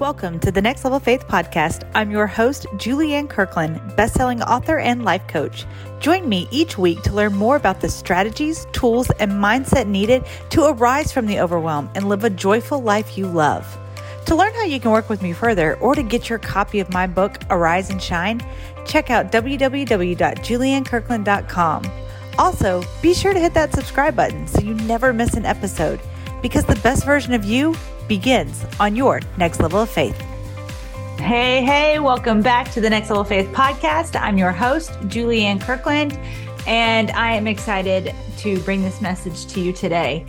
Welcome to the Next Level Faith podcast. I'm your host, Julianne Kirkland, bestselling author and life coach. Join me each week to learn more about the strategies, tools, and mindset needed to arise from the overwhelm and live a joyful life you love. To learn how you can work with me further or to get your copy of my book, Arise and Shine, check out www.juliannekirkland.com. Also, be sure to hit that subscribe button so you never miss an episode because the best version of you begins on your next level of faith. Hey, hey, welcome back to the Next Level Faith podcast. I'm your host, Julianne Kirkland, and I am excited to bring this message to you today.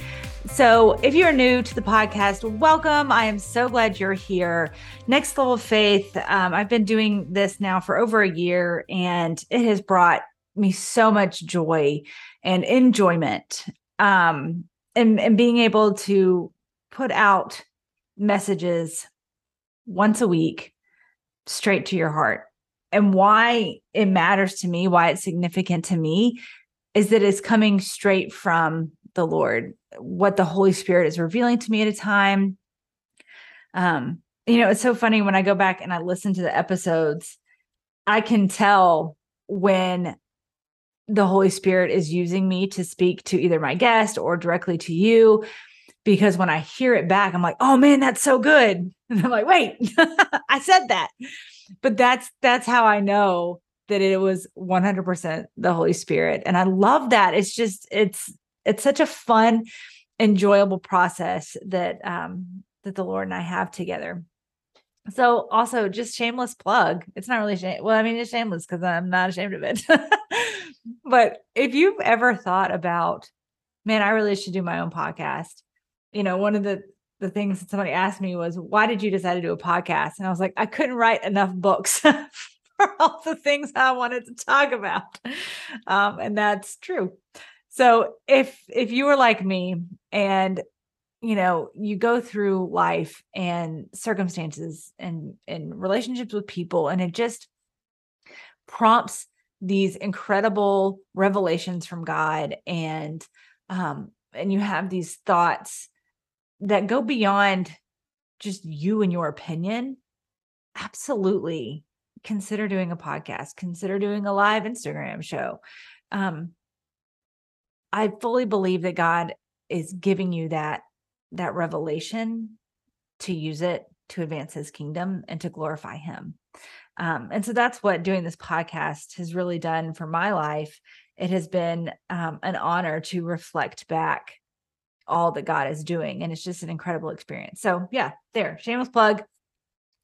So, if you're new to the podcast, welcome. I am so glad you're here. Next Level of Faith, um, I've been doing this now for over a year, and it has brought me so much joy and enjoyment. Um, and, and being able to put out messages once a week straight to your heart. And why it matters to me, why it's significant to me, is that it's coming straight from the Lord, what the Holy Spirit is revealing to me at a time. Um, you know, it's so funny when I go back and I listen to the episodes, I can tell when the Holy Spirit is using me to speak to either my guest or directly to you because when I hear it back, I'm like, oh man, that's so good. And I'm like, wait, I said that. But that's that's how I know that it was 100% the Holy Spirit. And I love that. It's just it's it's such a fun, enjoyable process that um that the Lord and I have together. So also just shameless plug. It's not really shame. Well, I mean, it's shameless because I'm not ashamed of it. but if you've ever thought about, man, I really should do my own podcast you know, one of the the things that somebody asked me was, "Why did you decide to do a podcast?" And I was like, "I couldn't write enough books for all the things I wanted to talk about," um, and that's true. So if if you were like me and you know you go through life and circumstances and and relationships with people and it just prompts these incredible revelations from God and um and you have these thoughts that go beyond just you and your opinion, absolutely consider doing a podcast, consider doing a live Instagram show. Um, I fully believe that God is giving you that that revelation to use it to advance his kingdom and to glorify him. Um, and so that's what doing this podcast has really done for my life. It has been um, an honor to reflect back all that God is doing. And it's just an incredible experience. So, yeah, there, shameless plug.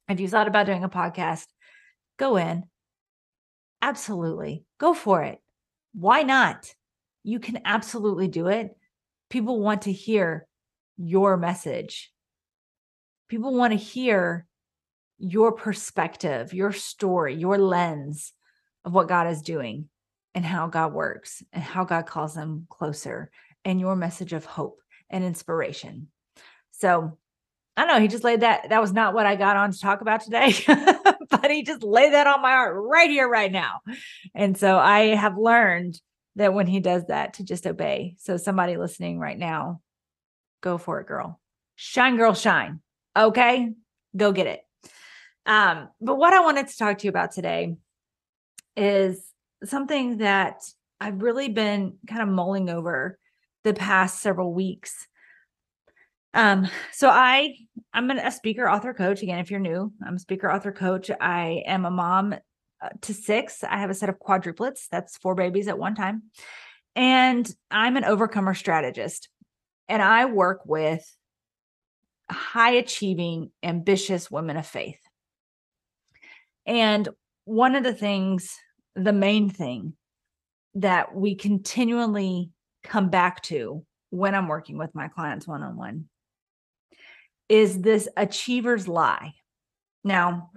If you thought about doing a podcast, go in. Absolutely. Go for it. Why not? You can absolutely do it. People want to hear your message. People want to hear your perspective, your story, your lens of what God is doing and how God works and how God calls them closer and your message of hope and inspiration. So I don't know. He just laid that. That was not what I got on to talk about today, but he just laid that on my heart right here, right now. And so I have learned that when he does that, to just obey. So somebody listening right now, go for it, girl. Shine, girl, shine. Okay, go get it. Um, but what I wanted to talk to you about today is something that I've really been kind of mulling over the past several weeks. Um, so I I'm a speaker, author, coach. Again, if you're new, I'm a speaker, author, coach. I am a mom uh, to six. I have a set of quadruplets. That's four babies at one time. And I'm an overcomer strategist. And I work with high achieving, ambitious women of faith. And one of the things, the main thing that we continually come back to when I'm working with my clients one on one is this achiever's lie. Now,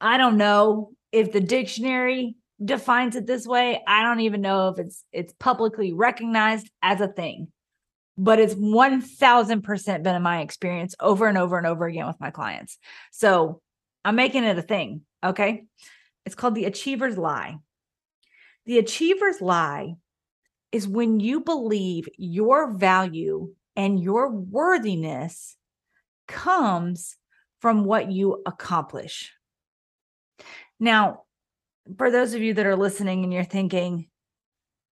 I don't know if the dictionary defines it this way. I don't even know if it's it's publicly recognized as a thing. But it's 1000% been in my experience over and over and over again with my clients. So, I'm making it a thing, okay? It's called the achiever's lie. The achiever's lie is when you believe your value and your worthiness comes from what you accomplish. Now, for those of you that are listening and you're thinking,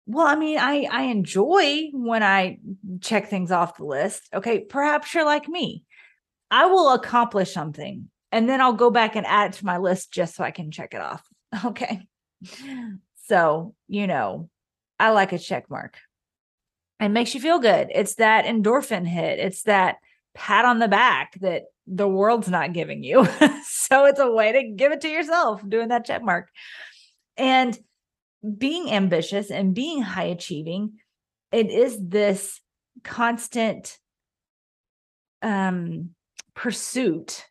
well, I mean, I I enjoy when I check things off the list. Okay, perhaps you're like me. I will accomplish something and then I'll go back and add it to my list just so I can check it off. Okay. So, you know, I like a check mark. It makes you feel good. It's that endorphin hit. It's that pat on the back that the world's not giving you. so it's a way to give it to yourself doing that check mark. And being ambitious and being high achieving, it is this constant um, pursuit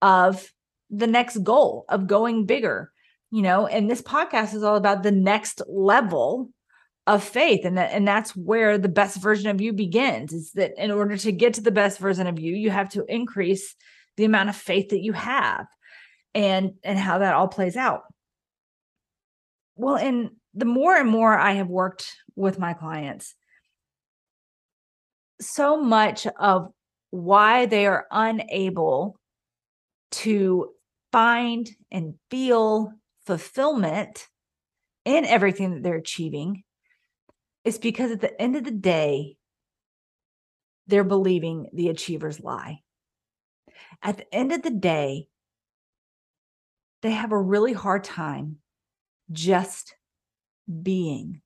of the next goal of going bigger, you know, and this podcast is all about the next level of faith. And that and that's where the best version of you begins is that in order to get to the best version of you you have to increase the amount of faith that you have and and how that all plays out. Well and the more and more i have worked with my clients so much of why they are unable to find and feel fulfillment in everything that they're achieving is because at the end of the day, they're believing the achievers lie. At the end of the day, they have a really hard time just being.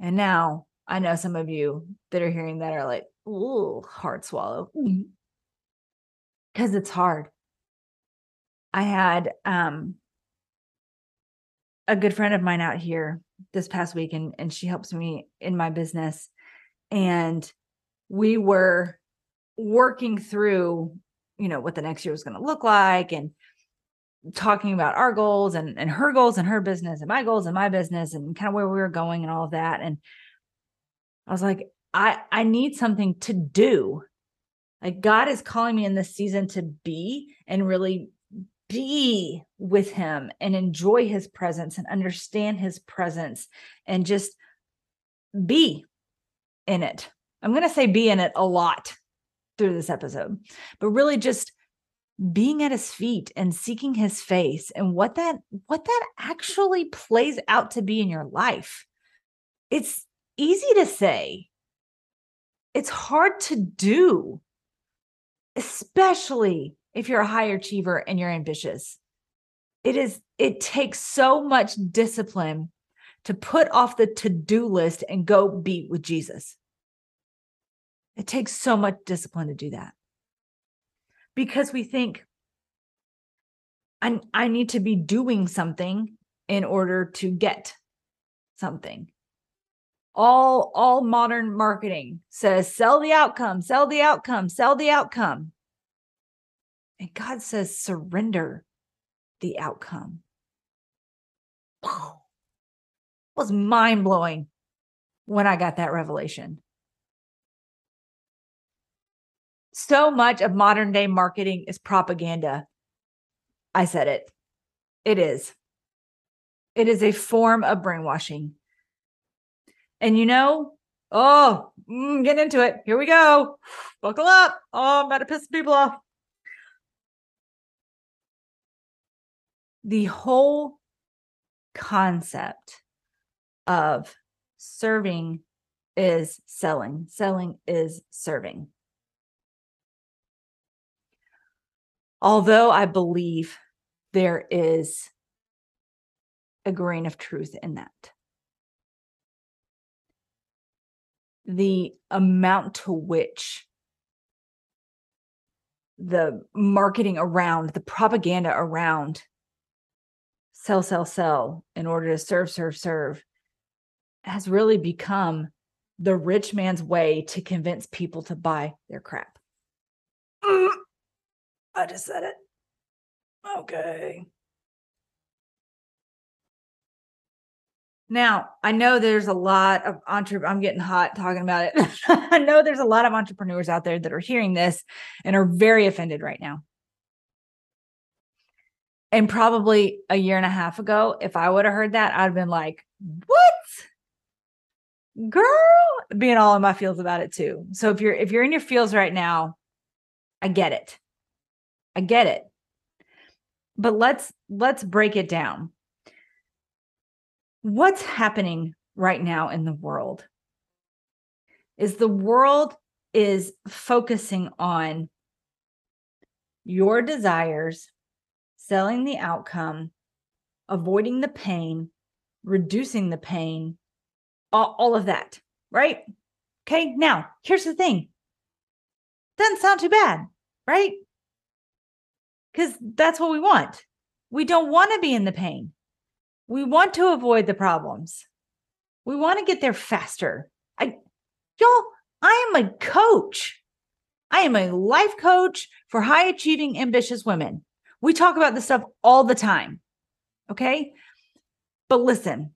And now I know some of you that are hearing that are like, ooh, hard swallow. Because it's hard. I had um a good friend of mine out here this past week and, and she helps me in my business. And we were working through, you know, what the next year was going to look like and talking about our goals and, and her goals and her business and my goals and my business and kind of where we were going and all of that. And I was like, I, I need something to do. Like God is calling me in this season to be and really be with him and enjoy his presence and understand his presence and just be in it. I'm going to say be in it a lot through this episode, but really just being at his feet and seeking his face and what that what that actually plays out to be in your life. It's easy to say. It's hard to do, especially if you're a high achiever and you're ambitious. It is, it takes so much discipline to put off the to-do list and go be with Jesus. It takes so much discipline to do that. Because we think I, I need to be doing something in order to get something. All all modern marketing says sell the outcome, sell the outcome, sell the outcome. And God says, surrender the outcome. It was mind blowing when I got that revelation. So much of modern day marketing is propaganda. I said it. It is. It is a form of brainwashing. And you know, oh, mm, getting into it. Here we go. Buckle up. Oh, I'm about to piss people off. The whole concept of serving is selling, selling is serving. Although I believe there is a grain of truth in that. The amount to which the marketing around, the propaganda around sell, sell, sell in order to serve, serve, serve has really become the rich man's way to convince people to buy their crap. I just said it. Okay. Now, I know there's a lot of entre I'm getting hot talking about it. I know there's a lot of entrepreneurs out there that are hearing this and are very offended right now. And probably a year and a half ago, if I would have heard that, I'd have been like, what? Girl, being all in my feels about it too. So if you're if you're in your feels right now, I get it. I get it. But let's let's break it down. What's happening right now in the world is the world is focusing on your desires, selling the outcome, avoiding the pain, reducing the pain, all, all of that, right? Okay, now here's the thing doesn't sound too bad, right? Because that's what we want. We don't want to be in the pain. We want to avoid the problems. We want to get there faster. I, y'all, I am a coach. I am a life coach for high achieving, ambitious women. We talk about this stuff all the time. Okay. But listen,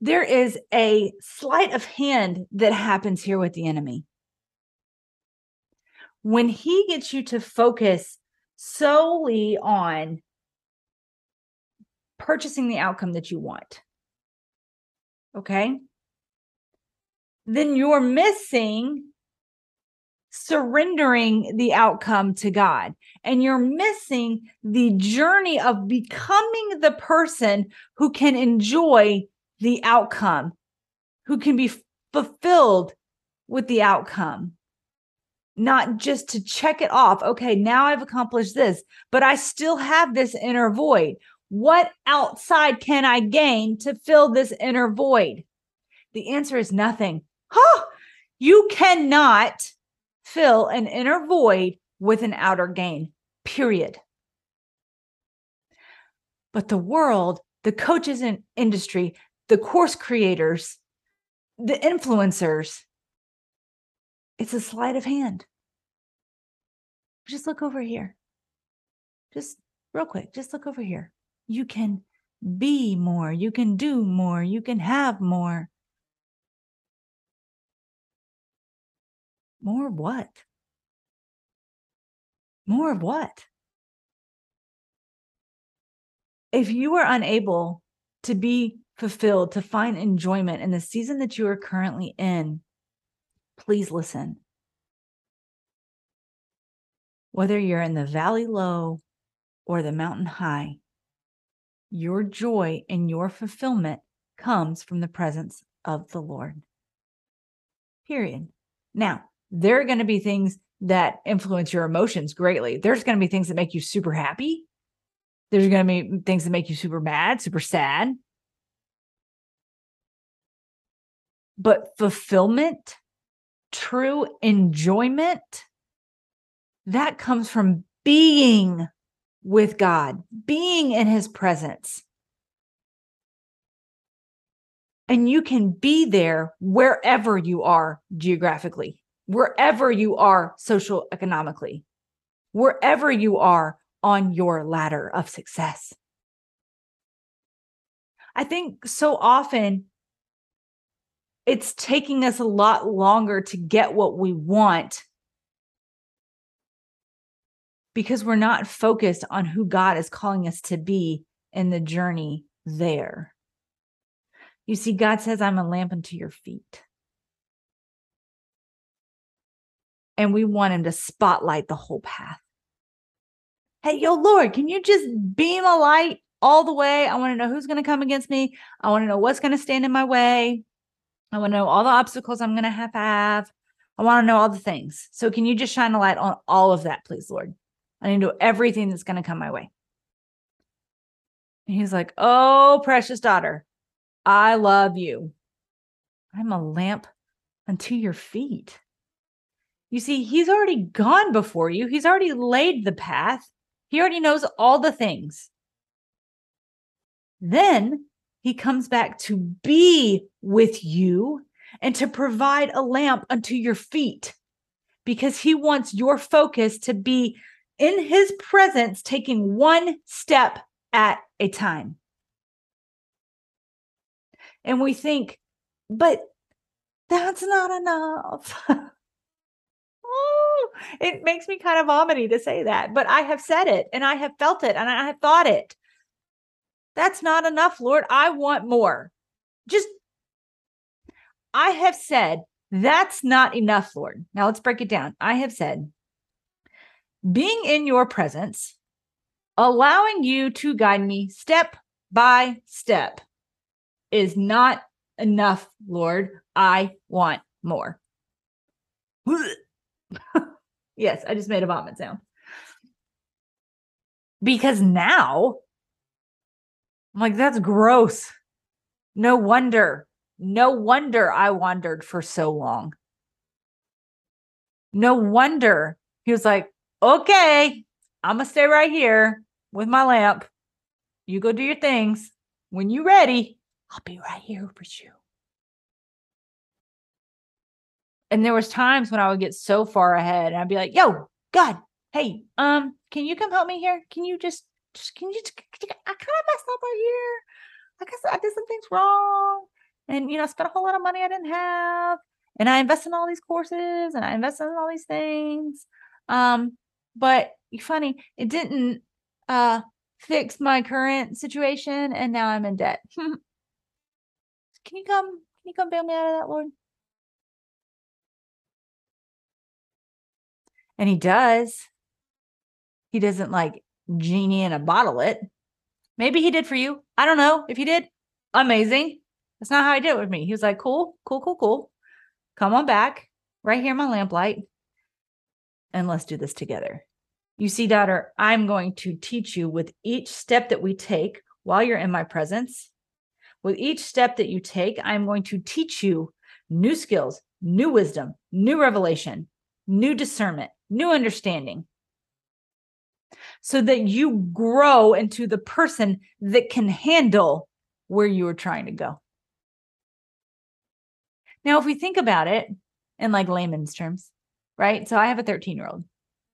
there is a sleight of hand that happens here with the enemy. When he gets you to focus solely on purchasing the outcome that you want, okay, then you're missing surrendering the outcome to God. And you're missing the journey of becoming the person who can enjoy the outcome, who can be fulfilled with the outcome. Not just to check it off. Okay, now I've accomplished this, but I still have this inner void. What outside can I gain to fill this inner void? The answer is nothing. Huh? You cannot fill an inner void with an outer gain, period. But the world, the coaches in industry, the course creators, the influencers, it's a sleight of hand. Just look over here. Just real quick, just look over here. You can be more, you can do more, you can have more. More of what? More of what? If you are unable to be fulfilled, to find enjoyment in the season that you are currently in, please listen. Whether you're in the valley low or the mountain high, your joy and your fulfillment comes from the presence of the Lord. Period. Now, there are going to be things that influence your emotions greatly. There's going to be things that make you super happy. There's going to be things that make you super mad, super sad. But fulfillment, true enjoyment, that comes from being with God, being in his presence. And you can be there wherever you are geographically wherever you are social economically, wherever you are on your ladder of success. I think so often it's taking us a lot longer to get what we want because we're not focused on who God is calling us to be in the journey there. You see, God says, I'm a lamp unto your feet. And we want him to spotlight the whole path. Hey, yo, Lord, can you just beam a light all the way? I want to know who's going to come against me. I want to know what's going to stand in my way. I want to know all the obstacles I'm going to have to have. I want to know all the things. So, can you just shine a light on all of that, please, Lord? I need to know everything that's going to come my way. And he's like, Oh, precious daughter, I love you. I'm a lamp unto your feet. You see, he's already gone before you, he's already laid the path, he already knows all the things. Then he comes back to be with you and to provide a lamp unto your feet because he wants your focus to be in his presence, taking one step at a time. And we think, but that's not enough. it makes me kind of vomity to say that, but I have said it and I have felt it and I have thought it. That's not enough, Lord. I want more. Just, I have said That's not enough, Lord. Now let's break it down. I have said, being in your presence, allowing you to guide me step by step is not enough, Lord. I want more. yes, I just made a vomit sound. Because now I'm like, that's gross. No wonder. No wonder I wandered for so long. No wonder he was like, okay, I'm going to stay right here with my lamp. You go do your things. When you're ready, I'll be right here with you. And there was times when I would get so far ahead and I'd be like, yo, God, hey, um, can you come help me here? Can you just, just can you just, I kind of messed up right here. I guess I did some things wrong. And, you know, spent a whole lot of money I didn't have. And I invested in all these courses and I invested in all these things. Um, but funny, it didn't uh fix my current situation and now I'm in debt. can you come, can you come bail me out of that, Lord? And he does. He doesn't like genie in a bottle it. Maybe he did for you. I don't know. If he did, amazing. That's not how he did it with me. He was like, cool, cool, cool, cool. Come on back right here, my lamplight, and let's do this together. You see, daughter, I'm going to teach you with each step that we take while you're in my presence. With each step that you take, I'm going to teach you new skills, new wisdom, new revelation, new discernment, new understanding, so that you grow into the person that can handle where you are trying to go. Now, if we think about it in like layman's terms, right? So I have a 13 year old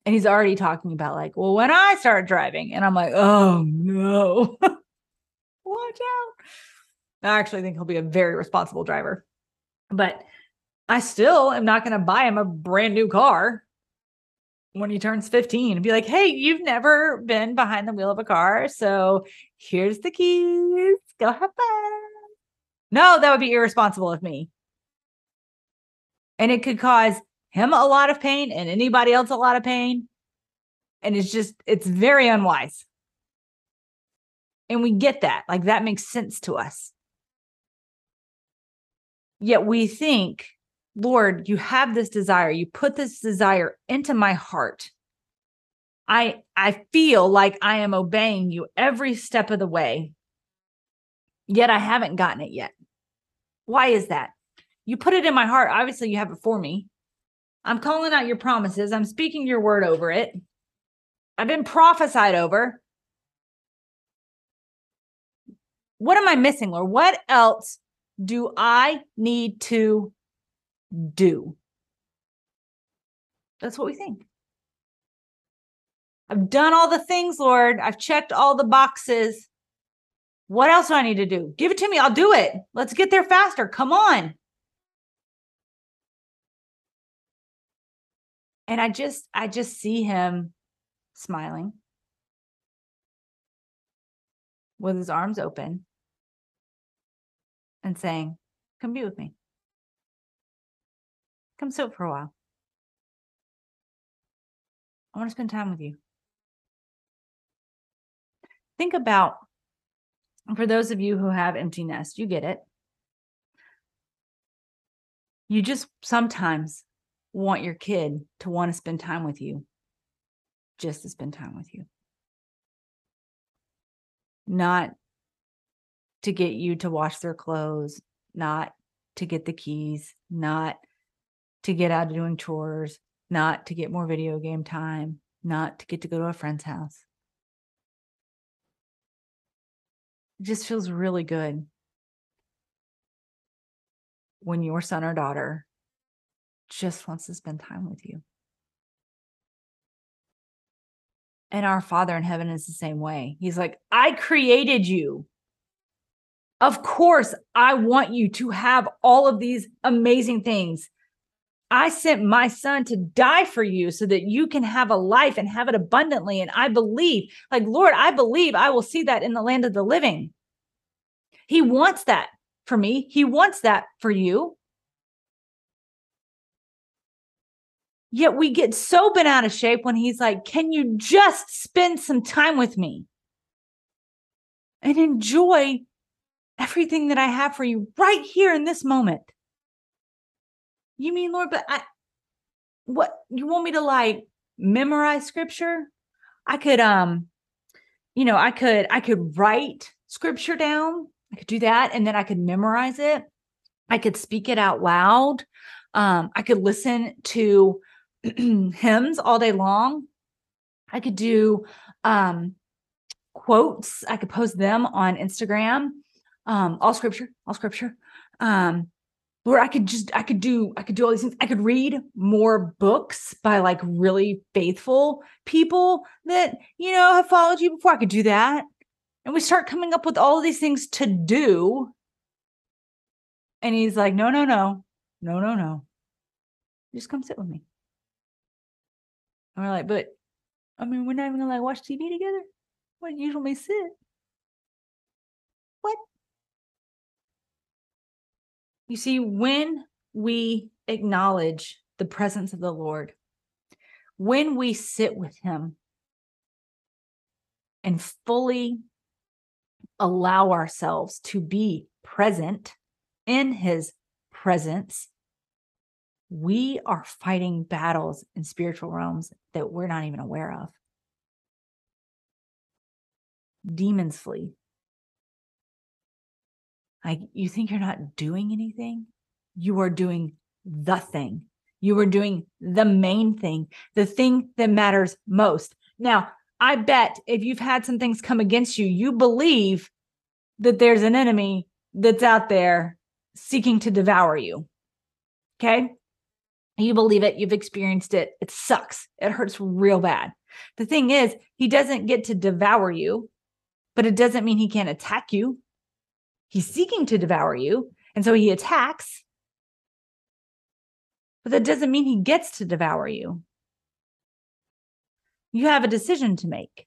and he's already talking about like, well, when I start driving, and I'm like, oh no, watch out. I actually think he'll be a very responsible driver, but I still am not going to buy him a brand new car when he turns 15 and be like, hey, you've never been behind the wheel of a car. So here's the keys. Go have fun. No, that would be irresponsible of me. And it could cause him a lot of pain and anybody else a lot of pain. And it's just, it's very unwise. And we get that. Like that makes sense to us. Yet we think Lord, you have this desire. You put this desire into my heart. I I feel like I am obeying you every step of the way. Yet I haven't gotten it yet. Why is that? You put it in my heart. Obviously, you have it for me. I'm calling out your promises. I'm speaking your word over it. I've been prophesied over. What am I missing, Lord? What else do I need to do. That's what we think. I've done all the things, Lord. I've checked all the boxes. What else do I need to do? Give it to me. I'll do it. Let's get there faster. Come on. And I just I just see him smiling with his arms open and saying, "Come be with me." Come sit for a while. I want to spend time with you. Think about, for those of you who have empty nest, you get it. You just sometimes want your kid to want to spend time with you, just to spend time with you. Not to get you to wash their clothes, not to get the keys, not to get out of doing chores, not to get more video game time, not to get to go to a friend's house. It just feels really good when your son or daughter just wants to spend time with you. And our Father in heaven is the same way. He's like, I created you. Of course, I want you to have all of these amazing things I sent my son to die for you so that you can have a life and have it abundantly. And I believe, like, Lord, I believe I will see that in the land of the living. He wants that for me, He wants that for you. Yet we get so bent out of shape when he's like, Can you just spend some time with me and enjoy everything that I have for you right here in this moment? You mean, Lord, but I, what you want me to like memorize scripture? I could, um, you know, I could, I could write scripture down. I could do that and then I could memorize it. I could speak it out loud. Um, I could listen to hymns all day long. I could do um, quotes. I could post them on Instagram. Um, all scripture, all scripture. Um, where I could just I could do I could do all these things. I could read more books by like really faithful people that you know have followed you before. I could do that. And we start coming up with all these things to do. And he's like, no, no, no, no, no, no. Just come sit with me. And we're like, but I mean, we're not even gonna like watch TV together. What usually sit? What? You see, when we acknowledge the presence of the Lord, when we sit with Him and fully allow ourselves to be present in His presence, we are fighting battles in spiritual realms that we're not even aware of. Demons flee. Like you think you're not doing anything? You are doing the thing. You are doing the main thing, the thing that matters most. Now, I bet if you've had some things come against you, you believe that there's an enemy that's out there seeking to devour you. Okay. You believe it, you've experienced it. It sucks. It hurts real bad. The thing is, he doesn't get to devour you, but it doesn't mean he can't attack you. He's seeking to devour you. And so he attacks. But that doesn't mean he gets to devour you. You have a decision to make.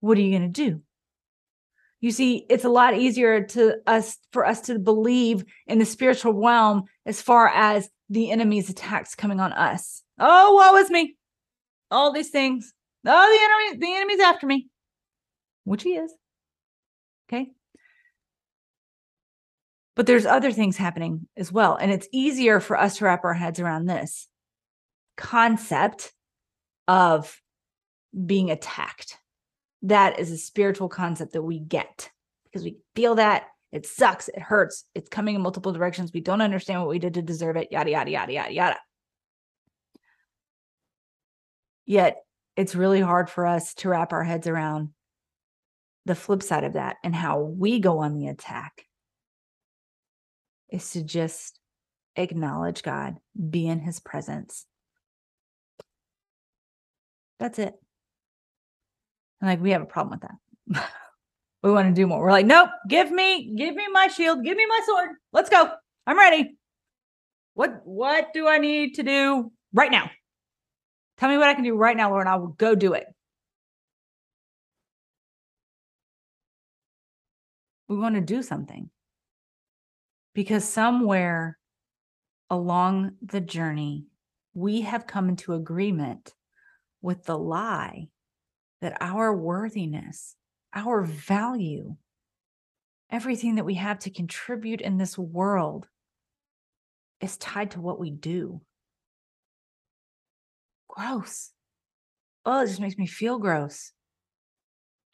What are you going to do? You see, it's a lot easier to us for us to believe in the spiritual realm as far as the enemy's attacks coming on us. Oh, woe is me. All these things. Oh, the enemy, the enemy's after me. Which he is. Okay. But there's other things happening as well. And it's easier for us to wrap our heads around this concept of being attacked that is a spiritual concept that we get because we feel that it sucks, it hurts, it's coming in multiple directions. We don't understand what we did to deserve it, yada, yada, yada, yada, yada. Yet it's really hard for us to wrap our heads around the flip side of that and how we go on the attack is to just acknowledge God, be in his presence. That's it. And like, we have a problem with that. we want to do more. We're like, nope, give me, give me my shield, give me my sword. Let's go. I'm ready. What what do I need to do right now? Tell me what I can do right now, Lord, and I will go do it. We want to do something. Because somewhere along the journey, we have come into agreement with the lie that our worthiness, our value, everything that we have to contribute in this world is tied to what we do. Gross. Oh, it just makes me feel gross.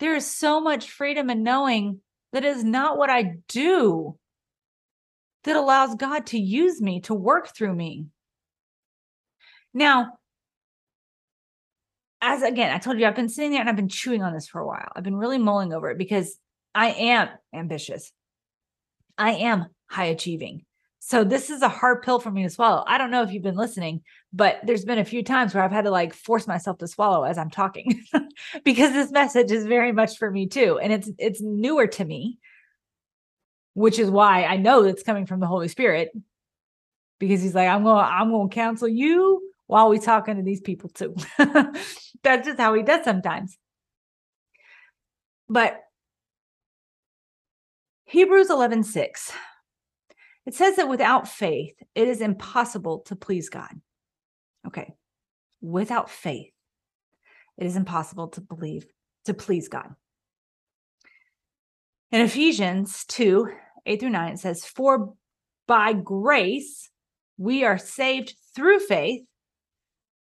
There is so much freedom in knowing that is not what I do that allows God to use me, to work through me. Now, as again, I told you, I've been sitting there and I've been chewing on this for a while. I've been really mulling over it because I am ambitious. I am high achieving. So this is a hard pill for me to swallow. I don't know if you've been listening, but there's been a few times where I've had to like force myself to swallow as I'm talking because this message is very much for me too and it's it's newer to me. Which is why I know it's coming from the Holy Spirit because he's like I'm going to I'm going to counsel you while we talking to these people too. That's just how he does sometimes. But Hebrews 11 6, It says that without faith, it is impossible to please God. Okay. Without faith, it is impossible to believe, to please God. In Ephesians 2 8 through 9, it says, For by grace we are saved through faith,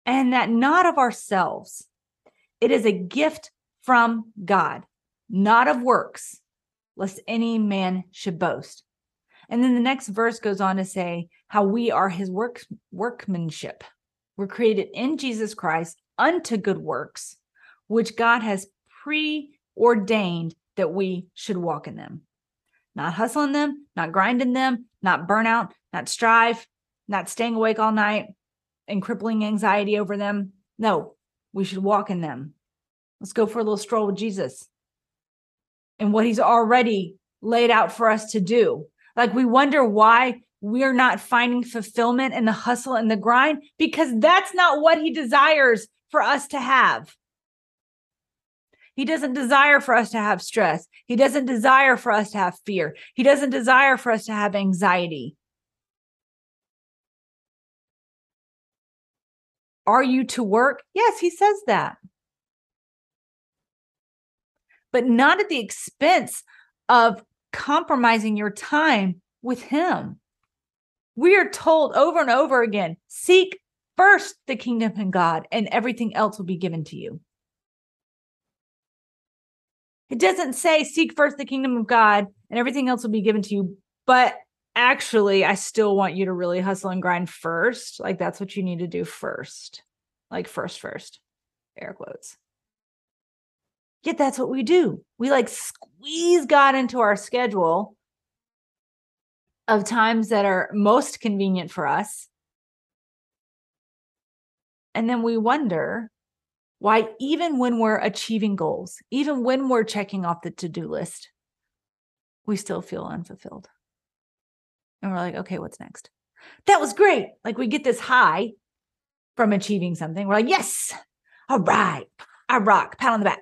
and that not of ourselves. It is a gift from God, not of works, lest any man should boast. And then the next verse goes on to say how we are his work, workmanship. We're created in Jesus Christ unto good works, which God has preordained that we should walk in them. Not hustling them, not grinding them, not burnout, not strive, not staying awake all night and crippling anxiety over them. No, we should walk in them. Let's go for a little stroll with Jesus and what he's already laid out for us to do. Like we wonder why we're not finding fulfillment in the hustle and the grind because that's not what he desires for us to have. He doesn't desire for us to have stress. He doesn't desire for us to have fear. He doesn't desire for us to have anxiety. Are you to work? Yes, he says that. But not at the expense of compromising your time with him. We are told over and over again seek first the kingdom and God, and everything else will be given to you. It doesn't say seek first the kingdom of God and everything else will be given to you, but actually, I still want you to really hustle and grind first. Like that's what you need to do first. Like first, first, air quotes. Yet that's what we do. We like squeeze God into our schedule of times that are most convenient for us. And then we wonder why, even when we're achieving goals, even when we're checking off the to do list, we still feel unfulfilled. And we're like, okay, what's next? That was great. Like we get this high from achieving something. We're like, yes, all right, I rock, pat on the back.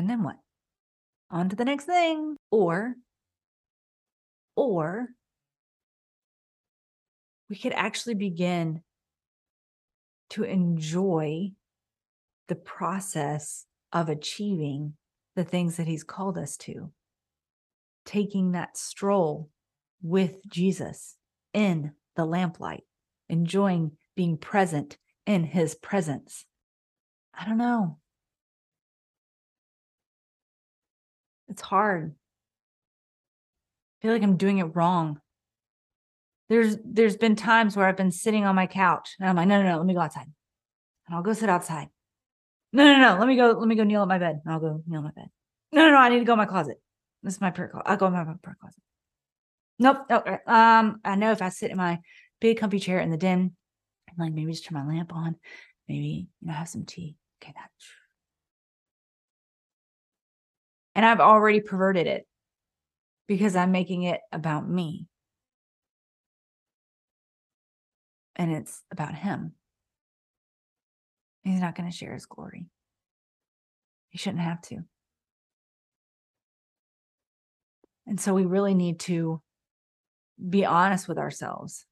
And then what? On to the next thing. Or, or we could actually begin to enjoy the process of achieving the things that he's called us to. Taking that stroll with Jesus in the lamplight, enjoying being present in his presence. I don't know. It's hard. I feel like I'm doing it wrong. There's there's been times where I've been sitting on my couch and I'm like, no, no, no, let me go outside. And I'll go sit outside. No, no, no, let me go, let me go kneel at my bed. And I'll go kneel in my bed. No, no, no, I need to go in my closet. This is my prayer closet. I'll go in my prayer closet. Nope. nope. Um, I know if I sit in my big comfy chair in the den and like maybe just turn my lamp on, maybe you know have some tea. Okay, that and I've already perverted it because I'm making it about me. And it's about him. He's not going to share his glory. He shouldn't have to. And so we really need to be honest with ourselves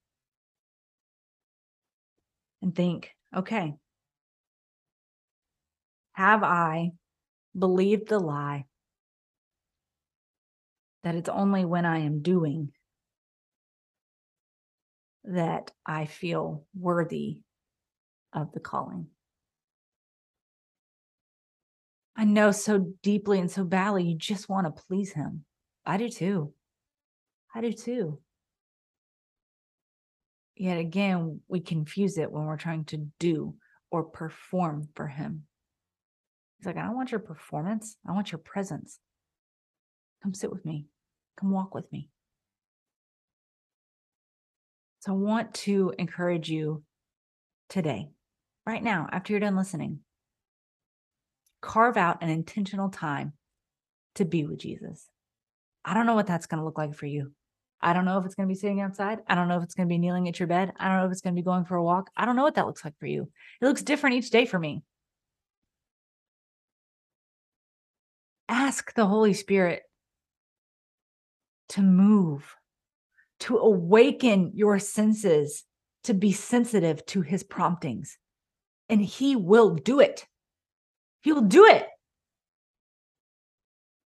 and think okay, have I believed the lie that it's only when I am doing that I feel worthy of the calling. I know so deeply and so badly you just want to please him. I do too. I do too. Yet again, we confuse it when we're trying to do or perform for him. He's like, I don't want your performance. I want your presence. Come sit with me. Come walk with me. So I want to encourage you today, right now, after you're done listening, carve out an intentional time to be with Jesus. I don't know what that's going to look like for you. I don't know if it's going to be sitting outside. I don't know if it's going to be kneeling at your bed. I don't know if it's going to be going for a walk. I don't know what that looks like for you. It looks different each day for me. Ask the Holy Spirit to move, to awaken your senses, to be sensitive to his promptings. And he will do it. He will do it.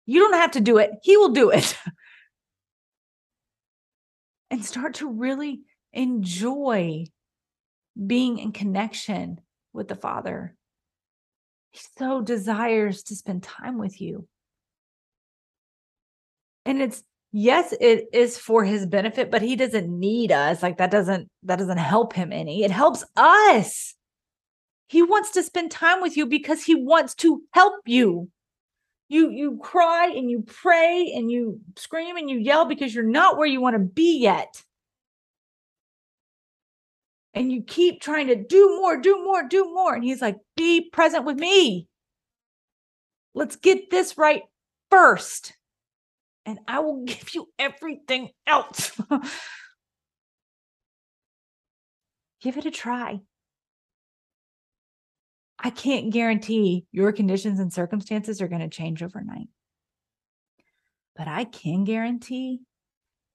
You don't have to do it, he will do it. and start to really enjoy being in connection with the Father. He so desires to spend time with you. And it's yes, it is for his benefit, but he doesn't need us. Like that doesn't that doesn't help him any. It helps us. He wants to spend time with you because he wants to help you. You you cry and you pray and you scream and you yell because you're not where you want to be yet and you keep trying to do more, do more, do more. And he's like, be present with me. Let's get this right first. And I will give you everything else. give it a try. I can't guarantee your conditions and circumstances are going to change overnight. But I can guarantee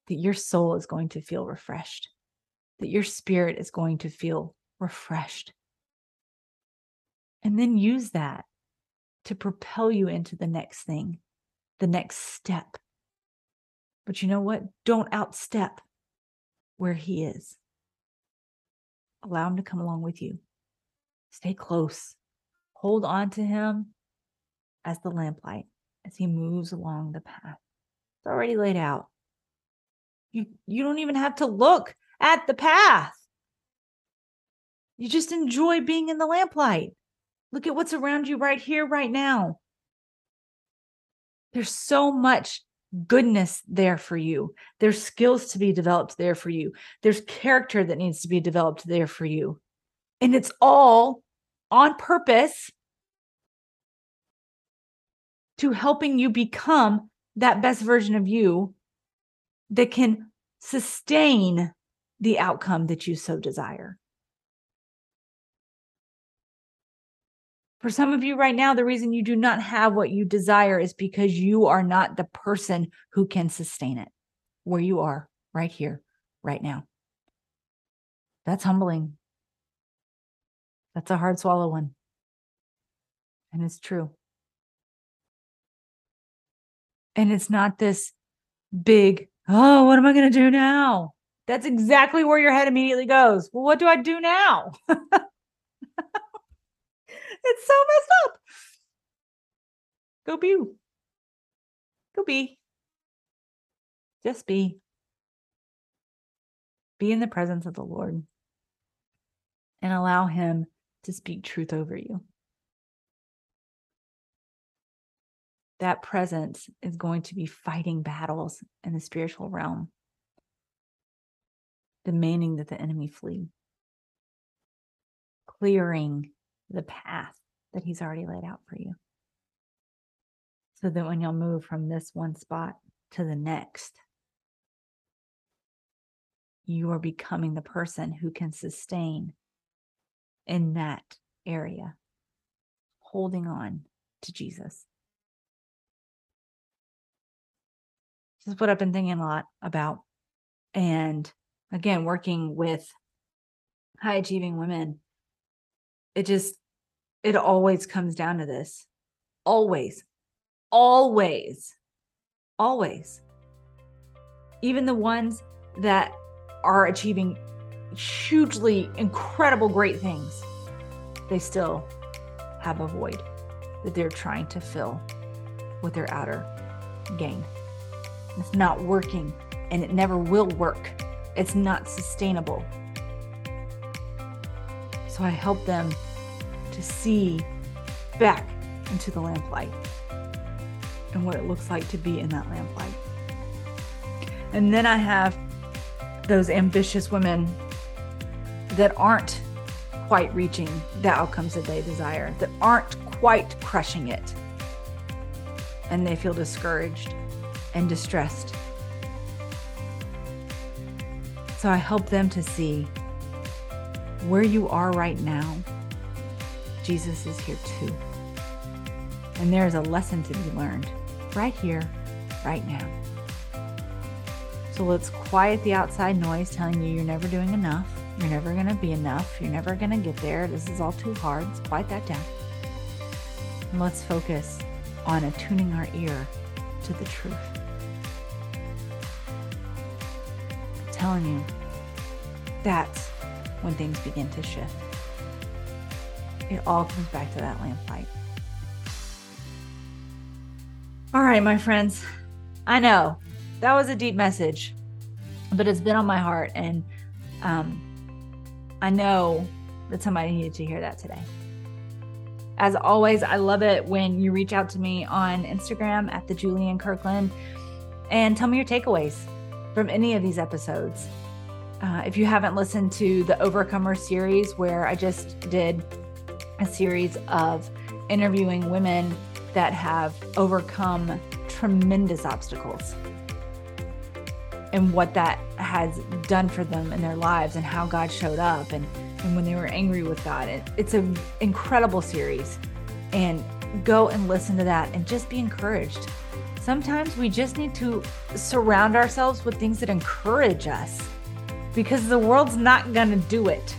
that your soul is going to feel refreshed that your spirit is going to feel refreshed. And then use that to propel you into the next thing, the next step. But you know what? Don't outstep where he is. Allow him to come along with you. Stay close. Hold on to him as the lamplight as he moves along the path. It's already laid out. You, you don't even have to look at the path. You just enjoy being in the lamplight. Look at what's around you right here, right now. There's so much goodness there for you. There's skills to be developed there for you. There's character that needs to be developed there for you. And it's all on purpose to helping you become that best version of you that can sustain the outcome that you so desire. For some of you right now, the reason you do not have what you desire is because you are not the person who can sustain it where you are right here, right now. That's humbling. That's a hard swallow one. And it's true. And it's not this big, oh, what am I going to do now? That's exactly where your head immediately goes. Well, what do I do now? it's so messed up. Go be. Go be. Just be. Be in the presence of the Lord and allow Him to speak truth over you. That presence is going to be fighting battles in the spiritual realm demanding that the enemy flee, clearing the path that he's already laid out for you. So that when you'll move from this one spot to the next, you are becoming the person who can sustain in that area, holding on to Jesus. This is what I've been thinking a lot about. And again, working with high achieving women, it just, it always comes down to this. Always, always, always. Even the ones that are achieving hugely incredible, great things, they still have a void that they're trying to fill with their outer gain. It's not working and it never will work it's not sustainable. So I help them to see back into the lamplight and what it looks like to be in that lamplight. And then I have those ambitious women that aren't quite reaching the outcomes that they desire, that aren't quite crushing it. And they feel discouraged and distressed so I help them to see where you are right now. Jesus is here too. And there is a lesson to be learned right here, right now. So let's quiet the outside noise telling you you're never doing enough. You're never going to be enough. You're never going to get there. This is all too hard. Let's quiet that down. And let's focus on attuning our ear to the truth. I'm telling you, that's when things begin to shift. It all comes back to that lamplight. All right, my friends. I know that was a deep message, but it's been on my heart. And um, I know that somebody needed to hear that today. As always, I love it when you reach out to me on Instagram at the Julianne Kirkland and tell me your takeaways from any of these episodes. Uh, if you haven't listened to the Overcomer series, where I just did a series of interviewing women that have overcome tremendous obstacles and what that has done for them in their lives and how God showed up and, and when they were angry with God. It, it's an incredible series. And go and listen to that and just be encouraged. Sometimes we just need to surround ourselves with things that encourage us because the world's not going to do it.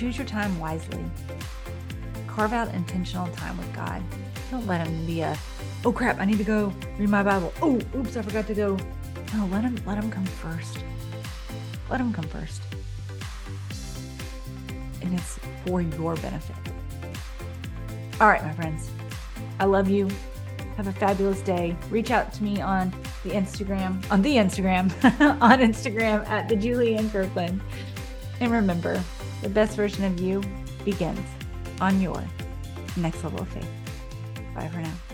Choose your time wisely. Carve out intentional time with God. Don't let Him be a, oh crap, I need to go read my Bible. Oh, oops, I forgot to go. No, let Him let Him come first. Let Him come first. And it's for your benefit. All right, my friends. I love you. Have a fabulous day. Reach out to me on the Instagram, on the Instagram, on Instagram at the Julianne Kirkland. And remember, the best version of you begins on your next level of faith. Bye for now.